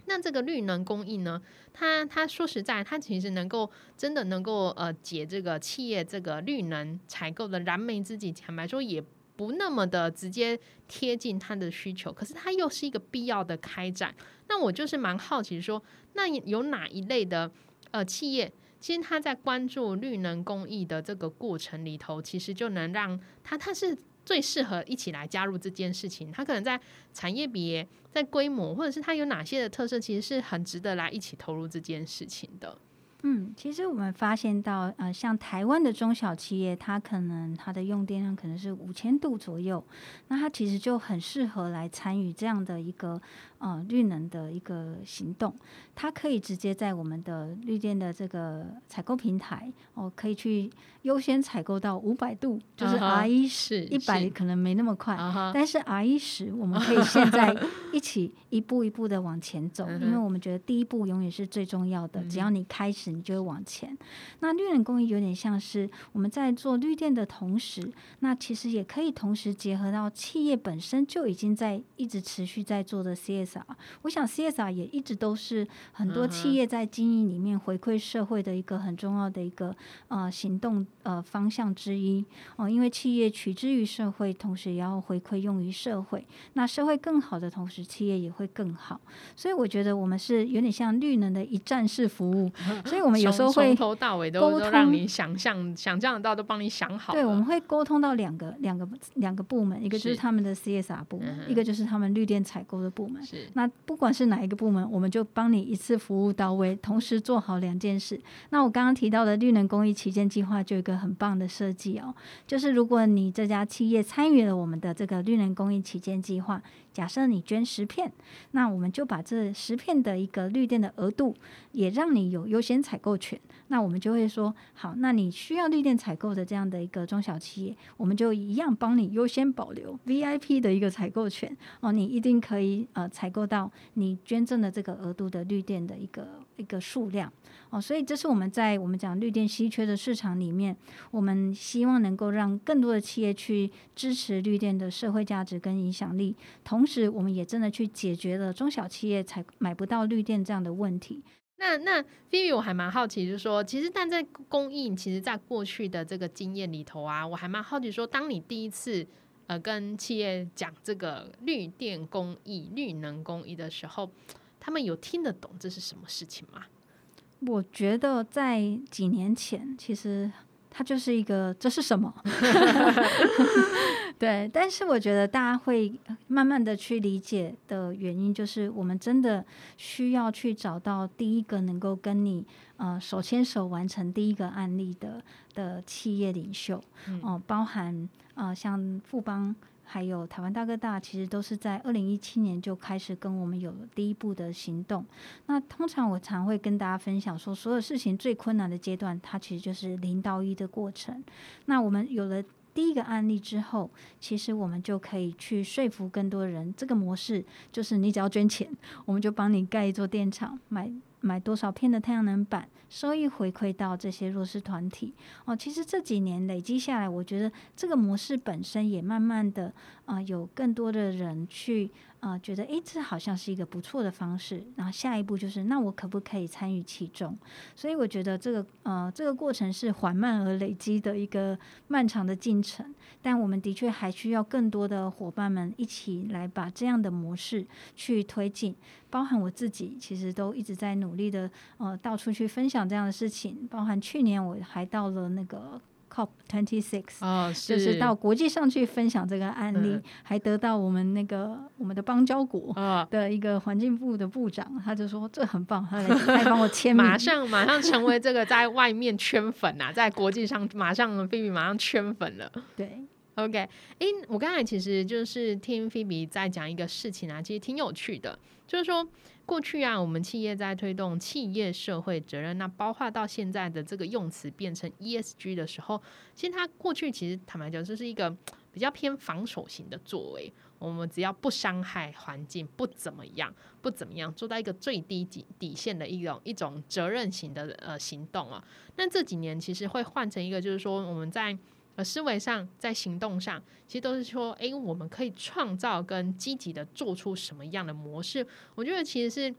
Speaker 2: 那这个绿能供应呢？它它说实在，它其实能够真的能够呃解这个企业这个绿能采购的燃眉之急，坦白说也。不那么的直接贴近它的需求，可是它又是一个必要的开展。那我就是蛮好奇说，那有哪一类的呃企业，其实他在关注绿能公益的这个过程里头，其实就能让他他是最适合一起来加入这件事情。他可能在产业别、在规模，或者是他有哪些的特色，其实是很值得来一起投入这件事情的。
Speaker 3: 嗯，其实我们发现到，呃，像台湾的中小企业，它可能它的用电量可能是五千度左右，那它其实就很适合来参与这样的一个。呃，绿能的一个行动，它可以直接在我们的绿电的这个采购平台哦，可以去优先采购到五百度，就是 R 一十一百可能没那么快，但是 R 一十我们 可以现在一起一步一步的往前走，因为我们觉得第一步永远是最重要的，只要你开始，你就会往前。那绿能公益有点像是我们在做绿电的同时，那其实也可以同时结合到企业本身就已经在一直持续在做的 CSR。我想 CSR 也一直都是很多企业在经营里面回馈社会的一个很重要的一个呃行动呃方向之一哦，因为企业取之于社会，同时也要回馈用于社会。那社会更好的同时，企业也会更好。所以我觉得我们是有点像绿能的一站式服务，所以我们有时候会
Speaker 2: 从头到尾都都让你想象想象得到，都帮你想好。
Speaker 3: 对，我们会沟通到两个两个两个部门，一个就是他们的 CSR 部门，一个就是他们绿电采购的部门。是那不管是哪一个部门，我们就帮你一次服务到位，同时做好两件事。那我刚刚提到的绿能公益旗舰计划就有一个很棒的设计哦，就是如果你这家企业参与了我们的这个绿能公益旗舰计划。假设你捐十片，那我们就把这十片的一个绿电的额度，也让你有优先采购权。那我们就会说，好，那你需要绿电采购的这样的一个中小企业，我们就一样帮你优先保留 VIP 的一个采购权哦，你一定可以呃采购到你捐赠的这个额度的绿电的一个一个数量。哦，所以这是我们在我们讲绿电稀缺的市场里面，我们希望能够让更多的企业去支持绿电的社会价值跟影响力，同时我们也真的去解决了中小企业才买不到绿电这样的问题。
Speaker 2: 那那菲比，我还蛮好奇，就是说，其实但在供应，其实在过去的这个经验里头啊，我还蛮好奇说，当你第一次呃跟企业讲这个绿电工艺、绿能工艺的时候，他们有听得懂这是什么事情吗？
Speaker 3: 我觉得在几年前，其实它就是一个这是什么？对，但是我觉得大家会慢慢的去理解的原因，就是我们真的需要去找到第一个能够跟你呃手牵手完成第一个案例的的企业领袖哦，包含呃像富邦。还有台湾大哥大，其实都是在二零一七年就开始跟我们有第一步的行动。那通常我常会跟大家分享说，所有事情最困难的阶段，它其实就是零到一的过程。那我们有了第一个案例之后，其实我们就可以去说服更多人，这个模式就是你只要捐钱，我们就帮你盖一座电厂，买买多少片的太阳能板。收益回馈到这些弱势团体哦，其实这几年累积下来，我觉得这个模式本身也慢慢的啊，有更多的人去。啊，觉得诶，这好像是一个不错的方式。然后下一步就是，那我可不可以参与其中？所以我觉得这个呃，这个过程是缓慢而累积的一个漫长的进程。但我们的确还需要更多的伙伴们一起来把这样的模式去推进。包含我自己，其实都一直在努力的呃，到处去分享这样的事情。包含去年我还到了那个。COP twenty six，
Speaker 2: 哦，
Speaker 3: 就是到国际上去分享这个案例，还得到我们那个我们的邦交国的一个环境部的部长，他就说这很棒，他来来帮我签名，
Speaker 2: 马上马上成为这个在外面圈粉啊，在国际上马上菲比马上圈粉了。
Speaker 3: 对
Speaker 2: ，OK，哎，我刚才其实就是听菲比在讲一个事情啊，其实挺有趣的，就是说。过去啊，我们企业在推动企业社会责任，那包括到现在的这个用词变成 ESG 的时候，其实它过去其实坦白讲，就是一个比较偏防守型的作为。我们只要不伤害环境，不怎么样，不怎么样，做到一个最低底底线的一种一种责任型的呃行动啊。那这几年其实会换成一个，就是说我们在。呃，思维上，在行动上，其实都是说，哎，我们可以创造跟积极的做出什么样的模式？我觉得其实是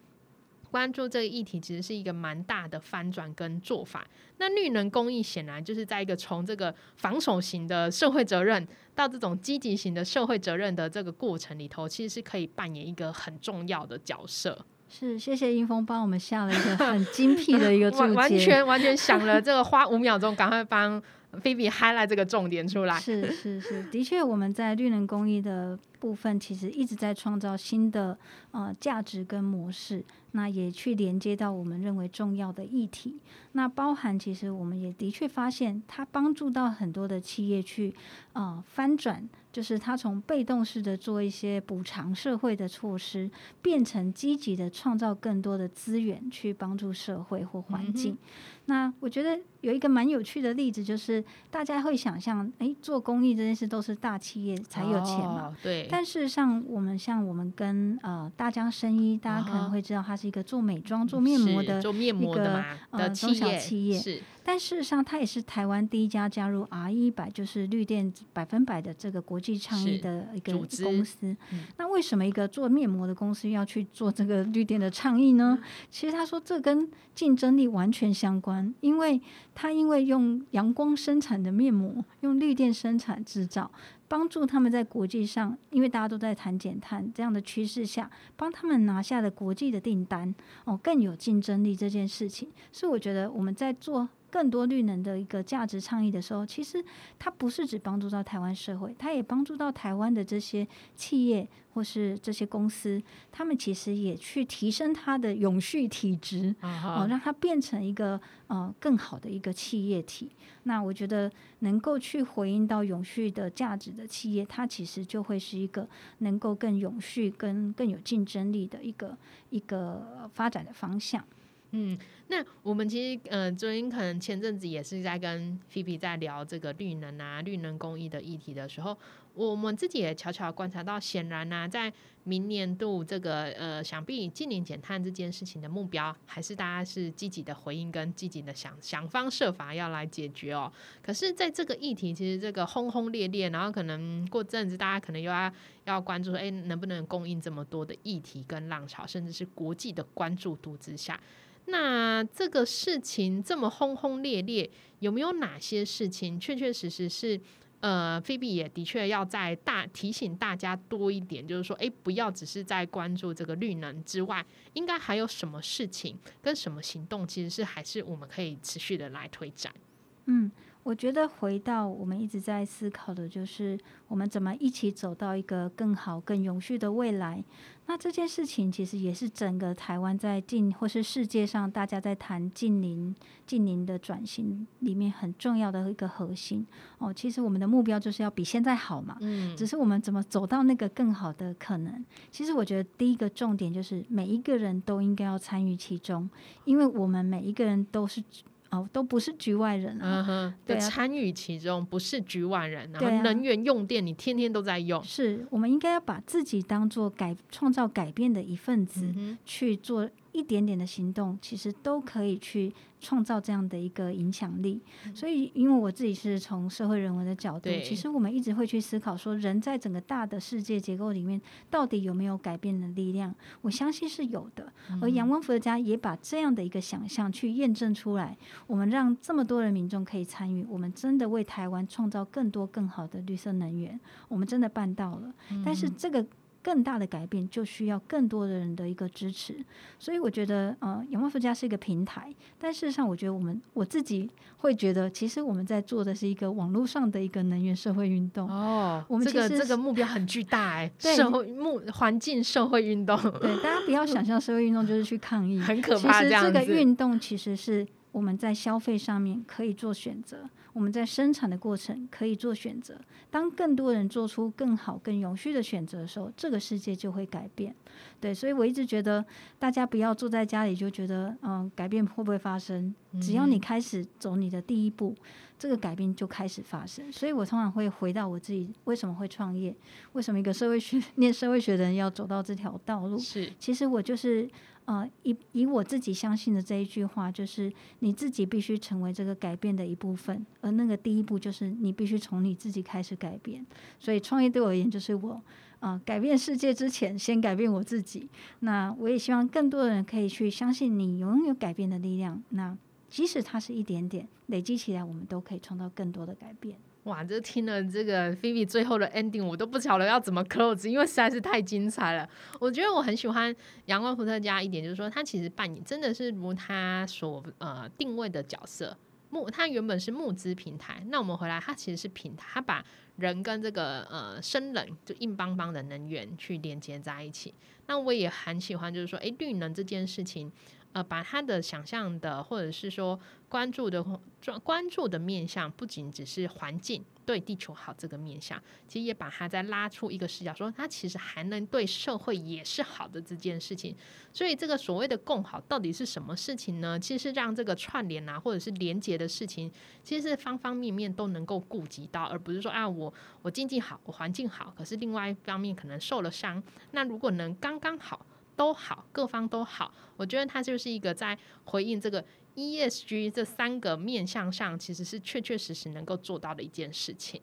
Speaker 2: 关注这个议题，其实是一个蛮大的翻转跟做法。那绿能公益显然就是在一个从这个防守型的社会责任到这种积极型的社会责任的这个过程里头，其实是可以扮演一个很重要的角色。
Speaker 3: 是，谢谢英峰帮我们下了一个很精辟的一个 注解，
Speaker 2: 完全完全想了这个花五秒钟，赶快帮。菲比 highlight 这个重点出来，
Speaker 3: 是是是，的确，我们在绿能公益的部分，其实一直在创造新的呃价值跟模式，那也去连接到我们认为重要的议题。那包含其实我们也的确发现，它帮助到很多的企业去呃翻转，就是它从被动式的做一些补偿社会的措施，变成积极的创造更多的资源去帮助社会或环境。那我觉得有一个蛮有趣的例子，就是大家会想象，哎，做公益这件事都是大企业才有钱嘛？
Speaker 2: 对。
Speaker 3: 但事实上，我们像我们跟呃大江生医，大家可能会知道，它是一个做美妆、做面膜的一个呃中小企业。
Speaker 2: 是。
Speaker 3: 但事实上，它也是台湾第一家加入 R 一百，就是绿电百分百的这个国际倡议的一个公司。那为什么一个做面膜的公司要去做这个绿电的倡议呢？其实他说，这跟竞争力完全相关，因为他因为用阳光生产的面膜，用绿电生产制造，帮助他们在国际上，因为大家都在谈减碳这样的趋势下，帮他们拿下了国际的订单，哦，更有竞争力这件事情，是我觉得我们在做。更多绿能的一个价值倡议的时候，其实它不是只帮助到台湾社会，它也帮助到台湾的这些企业或是这些公司，他们其实也去提升它的永续体质，哦，让它变成一个呃更好的一个企业体。那我觉得能够去回应到永续的价值的企业，它其实就会是一个能够更永续、跟更有竞争力的一个一个发展的方向。
Speaker 2: 嗯，那我们其实呃，昨天可能前阵子也是在跟菲菲在聊这个绿能啊、绿能公益的议题的时候，我们自己也悄悄观察到，显然呢，在明年度这个呃，想必近年减碳这件事情的目标，还是大家是积极的回应跟积极的想想方设法要来解决哦。可是，在这个议题其实这个轰轰烈烈，然后可能过阵子大家可能又要要关注说，哎，能不能供应这么多的议题跟浪潮，甚至是国际的关注度之下。那这个事情这么轰轰烈烈，有没有哪些事情确确实实是呃，菲比也的确要在大提醒大家多一点，就是说，哎，不要只是在关注这个绿能之外，应该还有什么事情跟什么行动，其实是还是我们可以持续的来推展。
Speaker 3: 嗯。我觉得回到我们一直在思考的，就是我们怎么一起走到一个更好、更永续的未来。那这件事情其实也是整个台湾在近或是世界上大家在谈近邻近邻的转型里面很重要的一个核心。哦，其实我们的目标就是要比现在好嘛。嗯。只是我们怎么走到那个更好的可能？其实我觉得第一个重点就是每一个人都应该要参与其中，因为我们每一个人都是。哦，都不是局外人啊，
Speaker 2: 对，参与其中不是局外人，然后能源用电你天天都在用，
Speaker 3: 是我们应该要把自己当做改创造改变的一份子去做。一点点的行动，其实都可以去创造这样的一个影响力。所以，因为我自己是从社会人文的角度，其实我们一直会去思考说，人在整个大的世界结构里面，到底有没有改变的力量？我相信是有的。而阳光伏特加也把这样的一个想象去验证出来，我们让这么多的民众可以参与，我们真的为台湾创造更多更好的绿色能源，我们真的办到了。但是这个。更大的改变就需要更多的人的一个支持，所以我觉得，呃，阳光附加是一个平台，但事实上，我觉得我们我自己会觉得，其实我们在做的是一个网络上的一个能源社会运动。
Speaker 2: 哦，我们这个这个目标很巨大哎，社会目环境社会运动。
Speaker 3: 对，大家不要想象社会运动就是去抗议，
Speaker 2: 很可怕。
Speaker 3: 其实这个运动其实是我们在消费上面可以做选择。我们在生产的过程可以做选择，当更多人做出更好、更永续的选择的时候，这个世界就会改变。对，所以我一直觉得大家不要坐在家里就觉得，嗯，改变会不会发生？只要你开始走你的第一步，这个改变就开始发生。所以我通常会回到我自己为什么会创业，为什么一个社会学、念社会学的人要走到这条道路？
Speaker 2: 是，
Speaker 3: 其实我就是。呃，以以我自己相信的这一句话，就是你自己必须成为这个改变的一部分，而那个第一步就是你必须从你自己开始改变。所以创业对我而言，就是我呃改变世界之前，先改变我自己。那我也希望更多的人可以去相信你拥有改变的力量。那即使它是一点点累积起来，我们都可以创造更多的改变。
Speaker 2: 哇，这听了这个菲比最后的 ending，我都不晓得要怎么 close，因为实在是太精彩了。我觉得我很喜欢阳光伏特加一点，就是说他其实扮演真的是如他所呃定位的角色。募，它原本是募资平台，那我们回来，它其实是平台，它把人跟这个呃生冷就硬邦邦的能源去连接在一起。那我也很喜欢，就是说，诶，绿能这件事情。呃，把他的想象的，或者是说关注的关关注的面向，不仅只是环境对地球好这个面向，其实也把它再拉出一个视角，说它其实还能对社会也是好的这件事情。所以这个所谓的共好到底是什么事情呢？其实是让这个串联啊，或者是连接的事情，其实是方方面面都能够顾及到，而不是说啊，我我经济好，我环境好，可是另外一方面可能受了伤。那如果能刚刚好。都好，各方都好，我觉得它就是一个在回应这个 ESG 这三个面向上，其实是确确实实能够做到的一件事情。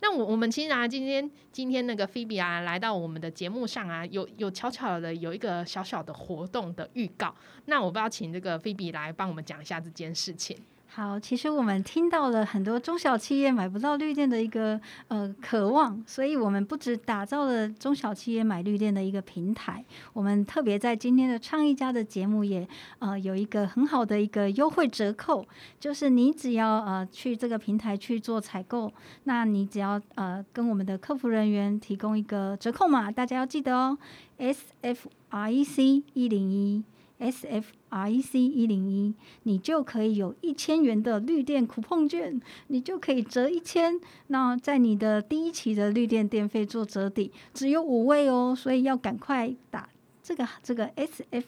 Speaker 2: 那我我们其实啊，今天今天那个菲比啊来到我们的节目上啊，有有巧巧的有一个小小的活动的预告，那我不要请这个菲比来帮我们讲一下这件事情。
Speaker 3: 好，其实我们听到了很多中小企业买不到绿电的一个呃渴望，所以我们不止打造了中小企业买绿电的一个平台，我们特别在今天的创意家的节目也呃有一个很好的一个优惠折扣，就是你只要呃去这个平台去做采购，那你只要呃跟我们的客服人员提供一个折扣码，大家要记得哦，S F R E C 一零一。S F R E C 一零一，你就可以有一千元的绿电酷碰券，你就可以折一千。那在你的第一期的绿电电费做折抵，只有五位哦，所以要赶快打这个这个 S F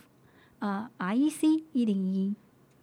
Speaker 3: 啊 R E C 一零一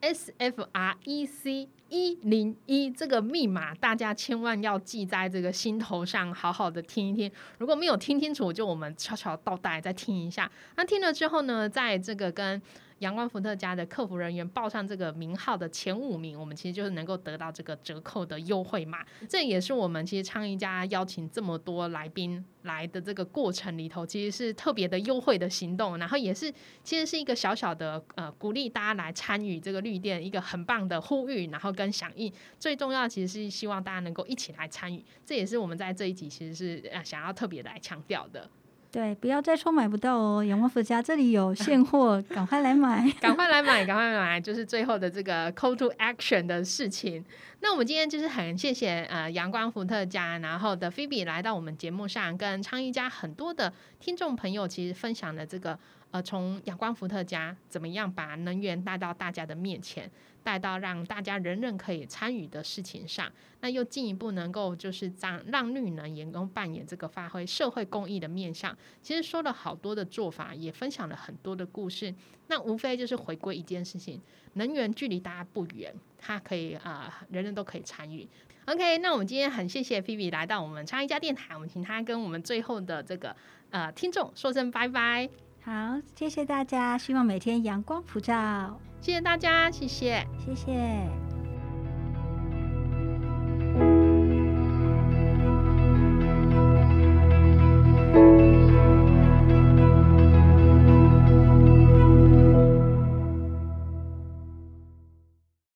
Speaker 2: ，S F R E C 一零一这个密码，大家千万要记在这个心头上，好好的听一听。如果没有听清楚，就我们悄悄倒带再听一下。那听了之后呢，在这个跟阳光伏特加的客服人员报上这个名号的前五名，我们其实就是能够得到这个折扣的优惠码。这也是我们其实昌一家邀请这么多来宾来的这个过程里头，其实是特别的优惠的行动。然后也是其实是一个小小的呃鼓励大家来参与这个绿电一个很棒的呼吁，然后跟响应。最重要其实是希望大家能够一起来参与。这也是我们在这一集其实是想要特别来强调的。
Speaker 3: 对，不要再说买不到哦，阳光福家这里有 现货，赶快来买，
Speaker 2: 赶快来买，赶快买，就是最后的这个 call to action 的事情。那我们今天就是很谢谢呃阳光伏特加，然后的菲比来到我们节目上，跟昌一家很多的听众朋友其实分享了这个呃从阳光伏特加怎么样把能源带到大家的面前。带到让大家人人可以参与的事情上，那又进一步能够就是让让绿能员工扮演这个发挥社会公益的面向。其实说了好多的做法，也分享了很多的故事。那无非就是回归一件事情：能源距离大家不远，它可以啊，人人都可以参与。OK，那我们今天很谢谢 p p 来到我们昌一家电台，我们请他跟我们最后的这个呃听众说声拜拜。
Speaker 3: 好，谢谢大家，希望每天阳光普照。
Speaker 2: 谢谢大家，谢谢，
Speaker 3: 谢谢。